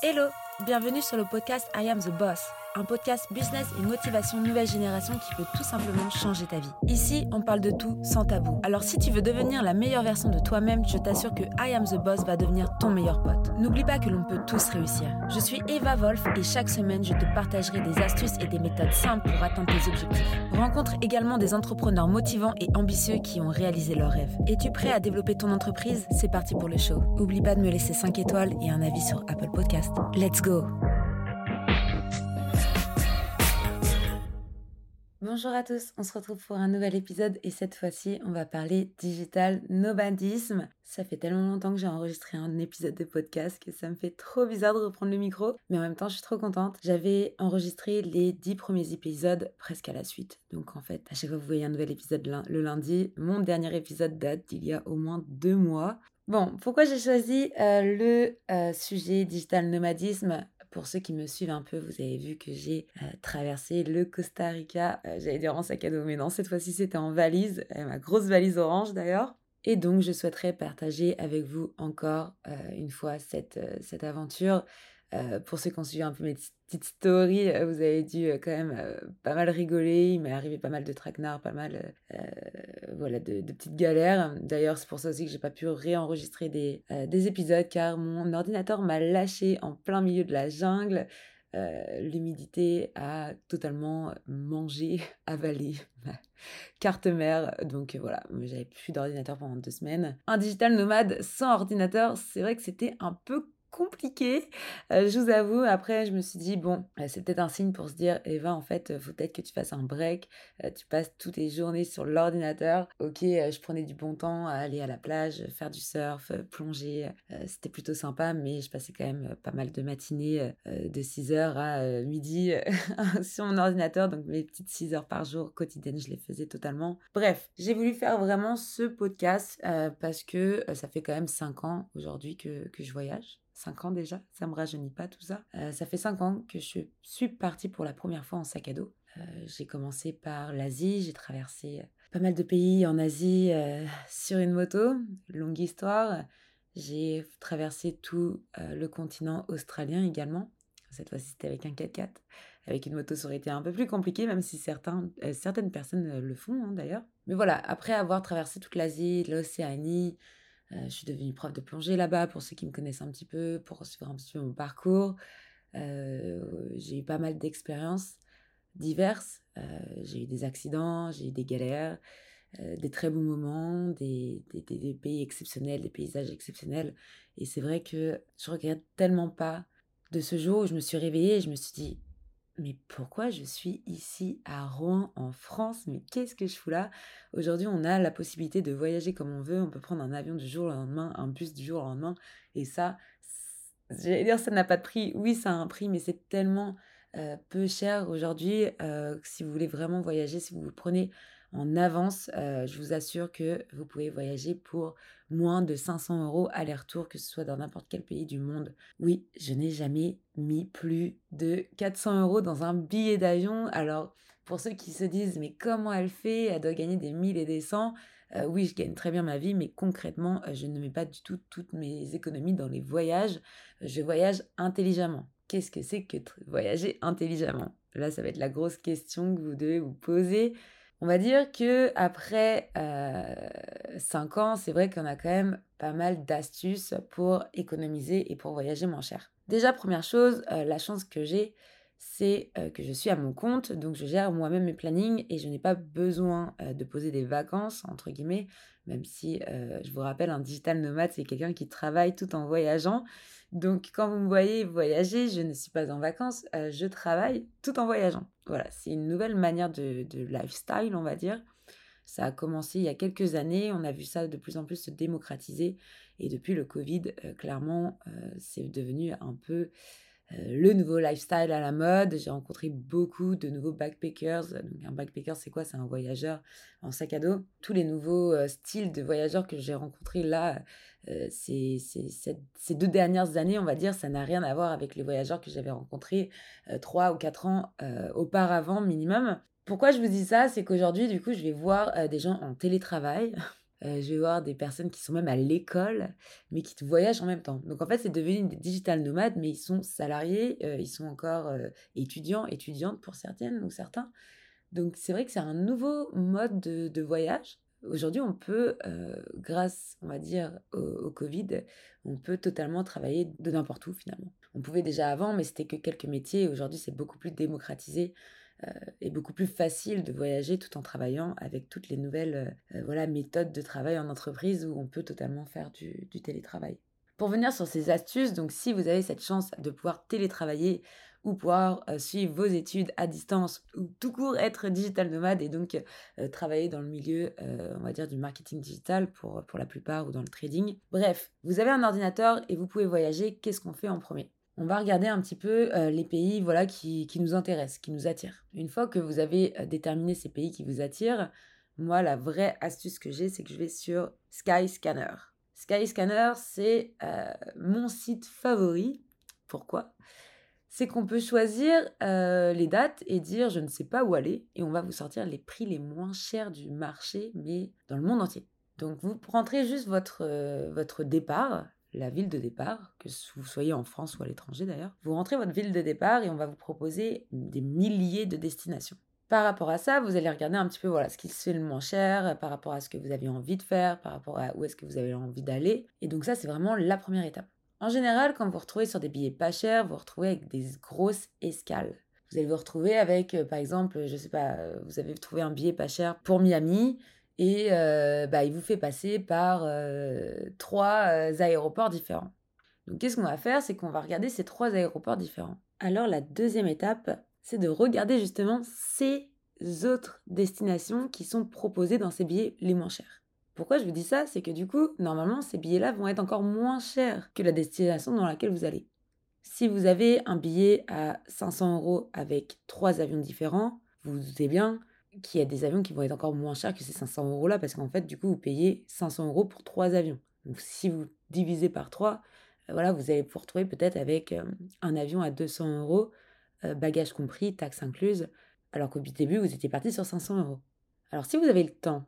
Hello, bienvenue sur le podcast I Am the Boss, un podcast business et motivation nouvelle génération qui peut tout simplement changer ta vie. Ici, on parle de tout sans tabou. Alors si tu veux devenir la meilleure version de toi-même, je t'assure que I Am the Boss va devenir ton meilleur pote. N'oublie pas que l'on peut tous réussir. Je suis Eva Wolf et chaque semaine, je te partagerai des astuces et des méthodes simples pour atteindre tes objectifs. Rencontre également des entrepreneurs motivants et ambitieux qui ont réalisé leurs rêves. Es-tu prêt à développer ton entreprise? C'est parti pour le show. Oublie pas de me laisser 5 étoiles et un avis sur Apple Podcast. Let's go Bonjour à tous, on se retrouve pour un nouvel épisode et cette fois-ci on va parler digital nomadisme. Ça fait tellement longtemps que j'ai enregistré un épisode de podcast que ça me fait trop bizarre de reprendre le micro, mais en même temps je suis trop contente. J'avais enregistré les dix premiers épisodes presque à la suite. Donc en fait, à chaque fois vous voyez un nouvel épisode le lundi, mon dernier épisode date d'il y a au moins deux mois. Bon, pourquoi j'ai choisi euh, le euh, sujet digital nomadisme? Pour ceux qui me suivent un peu, vous avez vu que j'ai euh, traversé le Costa Rica. J'allais dire en sac à dos, mais non, cette fois-ci c'était en valise, ma grosse valise orange d'ailleurs. Et donc je souhaiterais partager avec vous encore une fois cette aventure euh, pour ceux qui ont suivi un peu mes petites stories, euh, vous avez dû euh, quand même pas mal rigoler. Il m'est arrivé pas mal de traquenards, pas mal voilà, de, petites galères. D'ailleurs, c'est pour ça aussi que j'ai pas pu réenregistrer des, des épisodes car mon ordinateur m'a lâché en plein milieu de la jungle. l'humidité a totalement mangé, avalé ma carte mère. Donc voilà, j'avais plus d'ordinateur pendant deux semaines. Un digital nomade sans ordinateur, c'est vrai que c'était un peu compliqué. Euh, je vous avoue, après, je me suis dit, bon, euh, c'est peut-être un signe pour se dire, Eva, en fait, faut peut-être que tu fasses un break. Euh, tu passes toutes tes journées sur l'ordinateur. Ok, je prenais du bon temps à aller à la plage, faire du surf, plonger. C'était plutôt sympa, mais je passais quand même pas mal de matinées de 6h à midi sur mon ordinateur. Donc mes petites 6 heures par jour quotidiennes, je les faisais totalement. Bref, j'ai voulu faire vraiment ce podcast parce que ça fait quand même 5 ans aujourd'hui que, que je voyage. 5 ans déjà, ça me rajeunit pas tout ça. Euh, ça fait 5 ans que je suis partie pour la première fois en sac à dos. Euh, j'ai commencé par l'Asie, j'ai traversé euh, pas mal de pays en Asie sur une moto, longue histoire. J'ai traversé tout le continent australien également. Cette fois-ci, c'était avec un 4x4. Avec une moto, ça aurait été un peu plus compliqué, même si certains, certaines personnes le font hein, d'ailleurs. Mais voilà, après avoir traversé toute l'Asie, l'Océanie, euh, je suis devenue prof de plongée là-bas, pour ceux qui me connaissent un petit peu, pour suivre un petit peu mon parcours. Euh, j'ai eu pas mal d'expériences diverses. Euh, j'ai eu des accidents, j'ai eu des galères, des très bons moments, des, des, pays exceptionnels, des paysages exceptionnels. Et c'est vrai que je regrette tellement pas de ce jour où je me suis réveillée et je me suis dit, mais pourquoi je suis ici à Rouen en France? Mais qu'est-ce que je fous là? Aujourd'hui, on a la possibilité de voyager comme on veut. On peut prendre un avion du jour au lendemain, un bus du jour au lendemain. Et ça, j'allais dire, ça n'a pas de prix. Oui, ça a un prix, mais c'est tellement euh, peu cher aujourd'hui. Euh, si vous voulez vraiment voyager, si vous vous prenez en avance, euh, je vous assure que vous pouvez voyager pour moins de 500 euros aller-retour, que ce soit dans n'importe quel pays du monde. Oui, je n'ai jamais mis plus de 400 euros dans un billet d'avion. Alors, pour ceux qui se disent, mais comment elle fait? Elle doit gagner des 1000 et des 100. Euh, oui, je gagne très bien ma vie, mais concrètement, euh, je ne mets pas du tout toutes mes économies dans les voyages. Je voyage intelligemment. Qu'est-ce que c'est que voyager intelligemment? Là, ça va être la grosse question que vous devez vous poser. On va dire que après euh, 5 ans, c'est vrai qu'on a quand même pas mal d'astuces pour économiser et pour voyager moins cher. Déjà, première chose, euh, la chance que j'ai, c'est que je suis à mon compte, donc je gère moi-même mes plannings et je n'ai pas besoin de poser des vacances, entre guillemets, même si je vous rappelle, un digital nomade, c'est quelqu'un qui travaille tout en voyageant. Donc quand vous me voyez voyager, je ne suis pas en vacances, je travaille tout en voyageant. Voilà, c'est une nouvelle manière de, lifestyle, on va dire. Ça a commencé il y a quelques années, on a vu ça de plus en plus se démocratiser. Et depuis le Covid, clairement, c'est devenu un peu le nouveau lifestyle à la mode. J'ai rencontré beaucoup de nouveaux backpackers. Donc un backpacker, c'est quoi? C'est un voyageur en sac à dos. Tous les nouveaux styles de voyageurs que j'ai rencontrés là euh, ces, deux dernières années, on va dire, ça n'a rien à voir avec les voyageurs que j'avais rencontrés euh, trois ou quatre ans euh, auparavant minimum. Pourquoi je vous dis ça? C'est qu'aujourd'hui, du coup, je vais voir des gens en télétravail. Je vais voir des personnes qui sont même à l'école, mais qui voyagent en même temps. Donc en fait, c'est devenu des digital nomades, mais ils sont salariés, ils sont encore étudiants, étudiantes pour certaines ou certains. Donc c'est vrai que c'est un nouveau mode de, voyage. Aujourd'hui, on peut, grâce, on va dire, au, Covid, on peut totalement travailler de n'importe où finalement. On pouvait déjà avant, mais c'était que quelques métiers. Aujourd'hui, c'est beaucoup plus démocratisé et beaucoup plus facile de voyager tout en travaillant avec toutes les nouvelles voilà, méthodes de travail en entreprise où on peut totalement faire du, télétravail. Pour venir sur ces astuces, donc si vous avez cette chance de pouvoir télétravailler ou pouvoir suivre vos études à distance ou tout court être digital nomade et donc travailler dans le milieu, on va du marketing digital pour, pour la plupart ou dans le trading. Bref, vous avez un ordinateur et vous pouvez voyager. Qu'est-ce qu'on fait en premier? On va regarder un petit peu les pays voilà, qui, qui, nous intéressent, qui nous attirent. Une fois que vous avez déterminé ces pays qui vous attirent, moi, la vraie astuce que j'ai, c'est que je vais sur Skyscanner. Skyscanner, c'est mon site favori. Pourquoi? C'est qu'on peut choisir les dates et dire je ne sais pas où aller et on va vous sortir les prix les moins chers du marché mais dans le monde entier. Donc vous rentrez juste votre, votre départ, la ville de départ, que vous soyez en France ou à l'étranger d'ailleurs. Vous rentrez votre ville de départ et on va vous proposer des milliers de destinations. Par rapport à ça, vous allez regarder un petit peu voilà, ce qui se fait le moins cher, par rapport à ce que vous avez envie de faire, par rapport à où est-ce que vous avez envie d'aller. Et donc ça, c'est vraiment la première étape. En général, quand vous vous retrouvez sur des billets pas chers, vous vous retrouvez avec des grosses escales. Vous allez vous retrouver avec, euh, par exemple, je sais pas, euh, vous avez trouvé un billet pas cher pour Miami et bah, il vous fait passer par trois aéroports différents. Donc qu'est-ce qu'on va faire? C'est qu'on va regarder ces trois aéroports différents. Alors la deuxième étape, c'est de regarder justement ces autres destinations qui sont proposées dans ces billets les moins chers. Pourquoi je vous dis ça? C'est que du coup, normalement, ces billets-là vont être encore moins chers que la destination dans laquelle vous allez. Si vous avez un billet à 500 euros avec trois avions différents, vous vous doutez bien qu'il y a des avions qui vont être encore moins chers que ces 500 euros-là, parce qu'en fait, du coup, vous payez 500 euros pour trois avions. Donc, si vous divisez par trois, euh, voilà, vous allez vous retrouver peut-être avec euh, un avion à 200 euros, euh, bagages compris, taxes incluses, alors qu'au début, vous étiez parti sur 500 euros. Alors, si vous avez le temps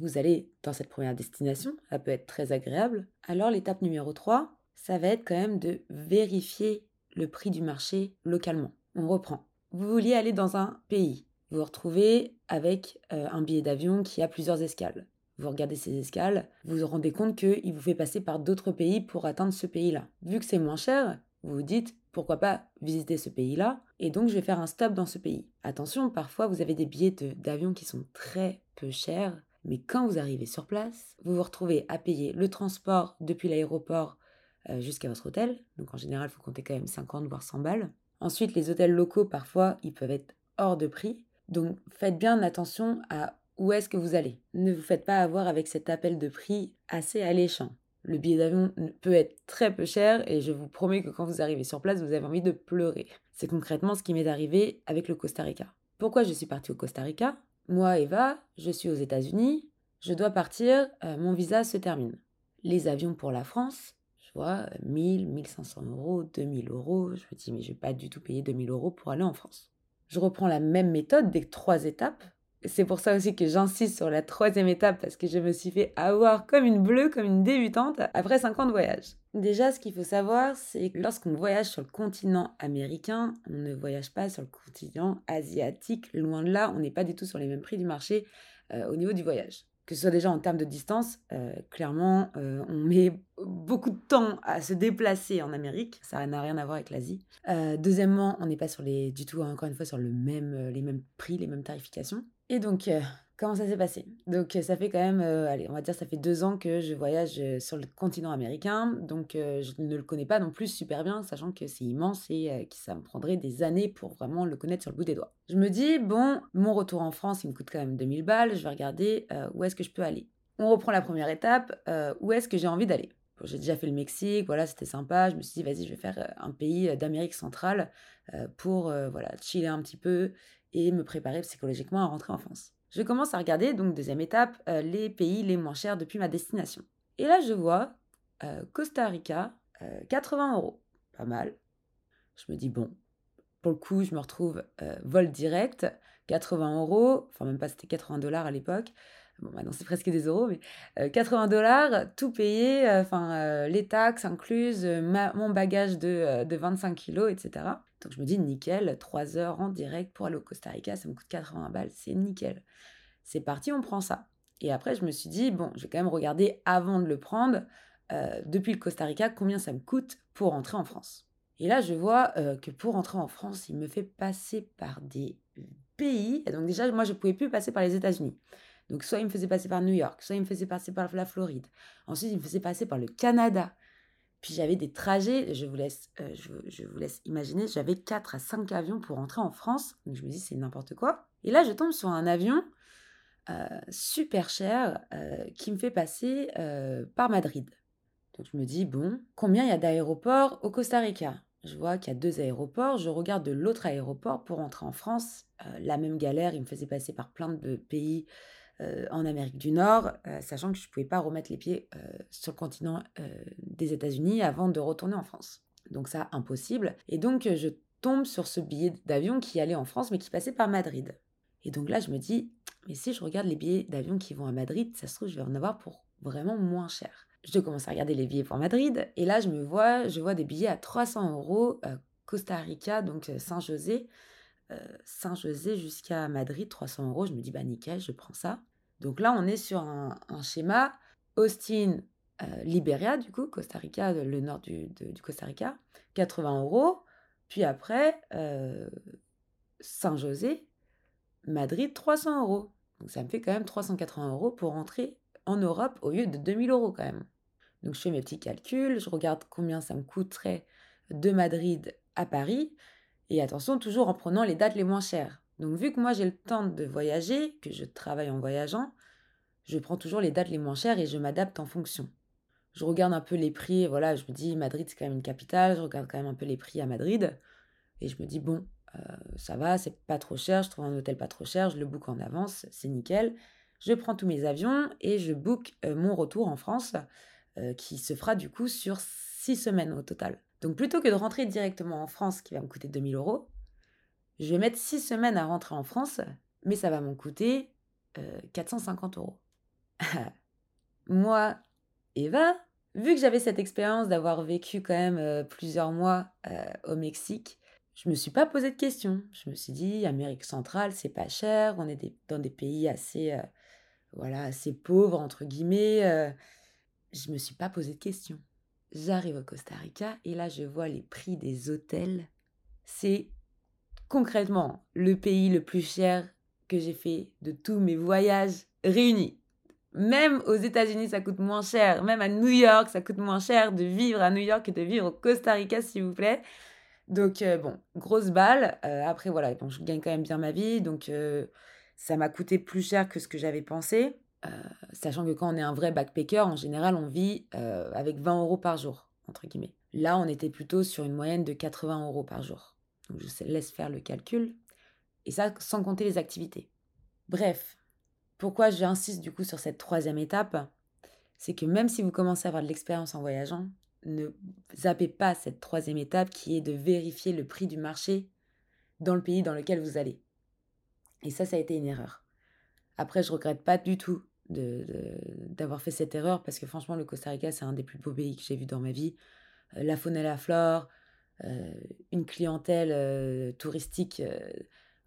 vous allez dans cette première destination, elle peut être très agréable. Alors l'étape numéro 3, ça va être quand même de vérifier le prix du marché localement. On reprend. Vous vouliez aller dans un pays. Vous vous retrouvez avec euh, un billet d'avion qui a plusieurs escales. Vous regardez ces escales, vous vous rendez compte qu'il vous fait passer par d'autres pays pour atteindre ce pays-là. Vu que c'est moins cher, vous vous dites pourquoi pas visiter ce pays-là et donc je vais faire un stop dans ce pays. Attention, parfois vous avez des billets d'avion qui sont très peu chers mais quand vous arrivez sur place, vous vous retrouvez à payer le transport depuis l'aéroport euh, jusqu'à votre hôtel. Donc en général, il faut compter quand même 50 voire 100 balles. Ensuite, les hôtels locaux, parfois, ils peuvent être hors de prix. Donc faites bien attention à où est-ce que vous allez. Ne vous faites pas avoir avec cet appel de prix assez alléchant. Le billet d'avion peut être très peu cher et je vous promets que quand vous arrivez sur place, vous avez envie de pleurer. C'est concrètement ce qui m'est arrivé avec le Costa Rica. Pourquoi je suis partie au Costa Rica? Moi, Eva, je suis aux États-Unis, je dois partir, euh, mon visa se termine. Les avions pour la France, je vois, 1000, 1500 euros, 2000 euros. Je me dis, mais je vais pas du tout payer 2000 euros pour aller en France. Je reprends la même méthode des trois étapes c'est pour ça aussi que j'insiste sur la troisième étape parce que je me suis fait avoir comme une bleue, comme une débutante après 5 ans de voyage. Déjà, ce qu'il faut savoir, c'est que lorsqu'on voyage sur le continent américain, on ne voyage pas sur le continent asiatique. Loin de là, on n'est pas du tout sur les mêmes prix du marché euh, au niveau du voyage. Que ce soit déjà en termes de distance, euh, clairement, euh, on met beaucoup de temps à se déplacer en Amérique. Ça n'a rien à voir avec l'Asie. deuxièmement, on n'est pas sur les, du tout, encore une fois, sur le même, les mêmes prix, les mêmes tarifications. Et donc, euh, comment ça s'est passé? Donc, euh, ça fait quand même, euh, allez, on va dire, ça fait deux ans que je voyage sur le continent américain. Donc, je ne le connais pas non plus super bien, sachant que c'est immense et que ça me prendrait des années pour vraiment le connaître sur le bout des doigts. Je me dis, bon, mon retour en France, il me coûte quand même 2000 balles. Je vais regarder où est-ce que je peux aller? On reprend la première étape. où est-ce que j'ai envie d'aller? J'ai déjà fait le Mexique, voilà, c'était sympa. Je me suis dit, vas-y, je vais faire un pays d'Amérique centrale pour voilà, chiller un petit peu et me préparer psychologiquement à rentrer en France. Je commence à regarder, donc deuxième étape, euh, les pays les moins chers depuis ma destination. Et là, je vois euh, Costa Rica, 80 euh, euros. Pas mal. Je me dis, bon, pour le coup, je me retrouve vol direct, 80 euros, enfin même pas, c'était 80 dollars à l'époque. bon maintenant c'est presque des euros, mais 80 dollars, tout payé, les taxes incluses, mon bagage de 25 kilos, etc. Donc je me dis nickel, 3 heures en direct pour aller au Costa Rica, ça me coûte 80 balles, c'est nickel. C'est parti, on prend ça. Et après je me suis dit, bon, je vais quand même regarder avant de le prendre, depuis le Costa Rica, combien ça me coûte pour rentrer en France. Et là, je vois que pour rentrer en France, il me fait passer par des pays. Donc déjà, moi, je ne pouvais plus passer par les États-Unis. Donc soit il me faisait passer par New York, soit il me faisait passer par la Floride. Ensuite, il me faisait passer par le Canada. Puis j'avais des trajets, je vous laisse, je, vous laisse imaginer, j'avais 4 à 5 avions pour rentrer en France. Donc je me dis, c'est n'importe quoi. Et là, je tombe sur un avion super cher qui me fait passer par Madrid. Donc je me dis, bon, combien il y a d'aéroports au Costa Rica? Je vois qu'il y a deux aéroports, je regarde de l'autre aéroport pour rentrer en France. Euh, la même galère, il me faisait passer par plein de pays euh, en Amérique du Nord, euh, sachant que je ne pouvais pas remettre les pieds sur le continent des États-Unis avant de retourner en France. Donc ça, impossible. Et donc je tombe sur ce billet d'avion qui allait en France, mais qui passait par Madrid. Et donc là, je me dis, mais si je regarde les billets d'avion qui vont à Madrid, ça se trouve, je vais en avoir pour vraiment moins cher je commence à regarder les billets pour Madrid. Et là, je me vois, je vois des billets à 300 euros, euh, Costa Rica, donc euh, Saint-José. Euh, Saint-José jusqu'à Madrid, 300 euros. Je me dis, bah nickel, je prends ça. Donc là, on est sur un, schéma Austin, Liberia, du coup, Costa Rica, le nord du, Costa Rica, 80 euros. Puis après, Saint-José, Madrid, 300 euros. Donc ça me fait quand même 380 euros pour rentrer en Europe au lieu de 2000 euros quand même. Donc je fais mes petits calculs, je regarde combien ça me coûterait de Madrid à Paris, et attention, toujours en prenant les dates les moins chères. Donc vu que moi j'ai le temps de voyager, que je travaille en voyageant, je prends toujours les dates les moins chères et je m'adapte en fonction. Je regarde un peu les prix, voilà, je me dis Madrid c'est quand même une capitale, je regarde quand même un peu les prix à Madrid, et je me dis bon, euh, ça va, c'est pas trop cher, je trouve un hôtel pas trop cher, je le book en avance, c'est nickel je prends tous mes avions et je book euh, mon retour en France, euh, qui se fera du coup sur six semaines au total. Donc plutôt que de rentrer directement en France, qui va me coûter 2000 euros, je vais mettre six semaines à rentrer en France, mais ça va m'en coûter 450 euh, euros. Moi, Eva, vu que j'avais cette expérience d'avoir vécu quand même plusieurs mois au Mexique, je me suis pas posé de questions. Je me suis dit, Amérique centrale, c'est pas cher, on est dans des pays assez voilà, assez pauvre, entre guillemets. Euh, je me suis pas posé de questions. J'arrive au Costa Rica et là, je vois les prix des hôtels. C'est concrètement le pays le plus cher que j'ai fait de tous mes voyages réunis. Même aux États-Unis, ça coûte moins cher. Même à New York, ça coûte moins cher de vivre à New York que de vivre au Costa Rica, s'il vous plaît. Donc, euh, bon, grosse balle. Euh, après, voilà, donc je gagne quand même bien ma vie. Donc, ça m'a coûté plus cher que ce que j'avais pensé, euh, sachant que quand on est un vrai backpacker, en général, on vit euh, avec 20 euros par jour, entre guillemets. Là, on était plutôt sur une moyenne de 80 euros par jour. Donc, je laisse faire le calcul. Et ça, sans compter les activités. Bref, pourquoi j'insiste du coup sur cette troisième étape? C'est que même si vous commencez à avoir de l'expérience en voyageant, ne zappez pas cette troisième étape qui est de vérifier le prix du marché dans le pays dans lequel vous allez. Et ça, ça a été une erreur. Après, je regrette pas du tout d'avoir fait cette erreur parce que franchement, le Costa Rica, c'est un des plus beaux pays que j'ai vu dans ma vie. Euh, la faune et la flore, une clientèle euh, touristique,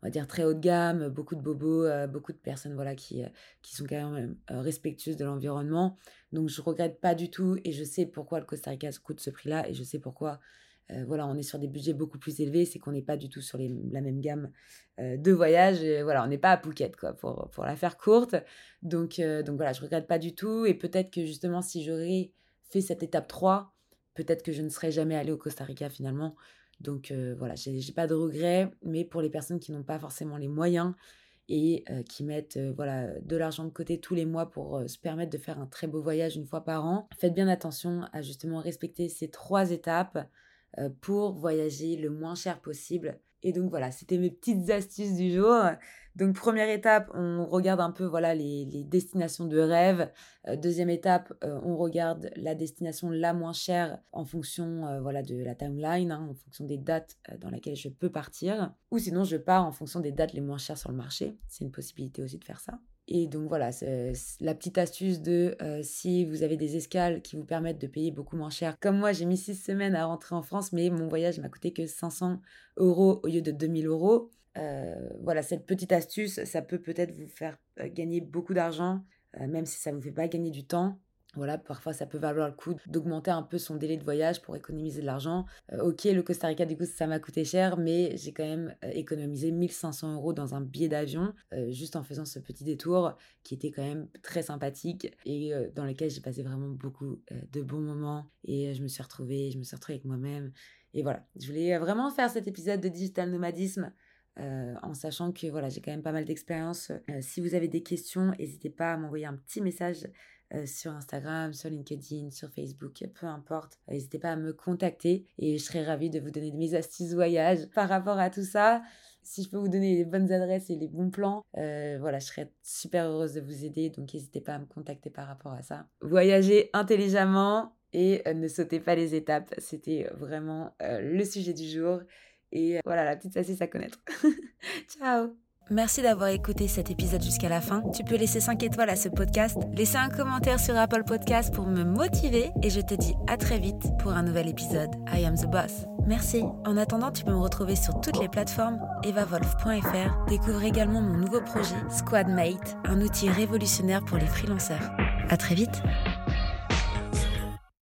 on va dire très haut de gamme, beaucoup de bobos, beaucoup de personnes voilà, qui, qui sont quand même respectueuses de l'environnement. Donc, je regrette pas du tout et je sais pourquoi le Costa Rica coûte ce prix-là et je sais pourquoi euh, voilà, on est sur des budgets beaucoup plus élevés, c'est qu'on n'est pas du tout sur la même gamme euh, de voyage. voilà, on n'est pas à Phuket, quoi, pour, pour la faire courte. Donc, euh, donc voilà, je regrette pas du tout. Et peut-être que justement, si j'aurais fait cette étape 3, peut-être que je ne serais jamais allée au Costa Rica finalement. Donc voilà, j'ai pas de regrets. Mais pour les personnes qui n'ont pas forcément les moyens et qui mettent voilà de l'argent de côté tous les mois pour se permettre de faire un très beau voyage une fois par an, faites bien attention à justement respecter ces trois étapes. Euh, pour voyager le moins cher possible. Et donc voilà, c'était mes petites astuces du jour. Donc première étape, on regarde un peu voilà les, destinations de rêve. Euh, deuxième étape, euh, on regarde la destination la moins chère en fonction voilà de la timeline, hein, en fonction des dates dans lesquelles je peux partir. Ou sinon, je pars en fonction des dates les moins chères sur le marché. C'est une possibilité aussi de faire ça. Et donc voilà, la petite astuce de si vous avez des escales qui vous permettent de payer beaucoup moins cher. Comme moi, j'ai mis six semaines à rentrer en France, mais mon voyage m'a coûté que 500 euros au lieu de 2000 euros. voilà, cette petite astuce, ça peut peut-être vous faire gagner beaucoup d'argent, même si ça ne vous fait pas gagner du temps. Voilà, parfois ça peut valoir le coup d'augmenter un peu son délai de voyage pour économiser de l'argent. Euh, ok, le Costa Rica, du coup, ça m'a coûté cher, mais j'ai quand même euh, économisé 1500 euros dans un billet d'avion, euh, juste en faisant ce petit détour qui était quand même très sympathique et dans lequel j'ai passé vraiment beaucoup de bons moments et je me suis retrouvée, je me suis retrouvée avec moi-même. Et voilà, je voulais vraiment faire cet épisode de digital nomadisme. en sachant que voilà, j'ai quand même pas mal d'expérience. si vous avez des questions, n'hésitez pas à m'envoyer un petit message euh, sur Instagram, sur LinkedIn, sur Facebook, peu importe. N'hésitez pas à me contacter et je serai ravie de vous donner mes astuces voyage par rapport à tout ça. Si je peux vous donner les bonnes adresses et les bons plans, euh, voilà, je serais super heureuse de vous aider. Donc n'hésitez pas à me contacter par rapport à ça. Voyagez intelligemment et euh, ne sautez pas les étapes. C'était vraiment le sujet du jour. Et voilà, la petite astuce à connaître. Ciao Merci d'avoir écouté cet épisode jusqu'à la fin. Tu peux laisser 5 étoiles à ce podcast, laisser un commentaire sur Apple Podcast pour me motiver et je te dis à très vite pour un nouvel épisode. I am the boss. Merci. En attendant, tu peux me retrouver sur toutes les plateformes evavolf.fr. Découvre également mon nouveau projet Squadmate, un outil révolutionnaire pour les freelanceurs. À très vite.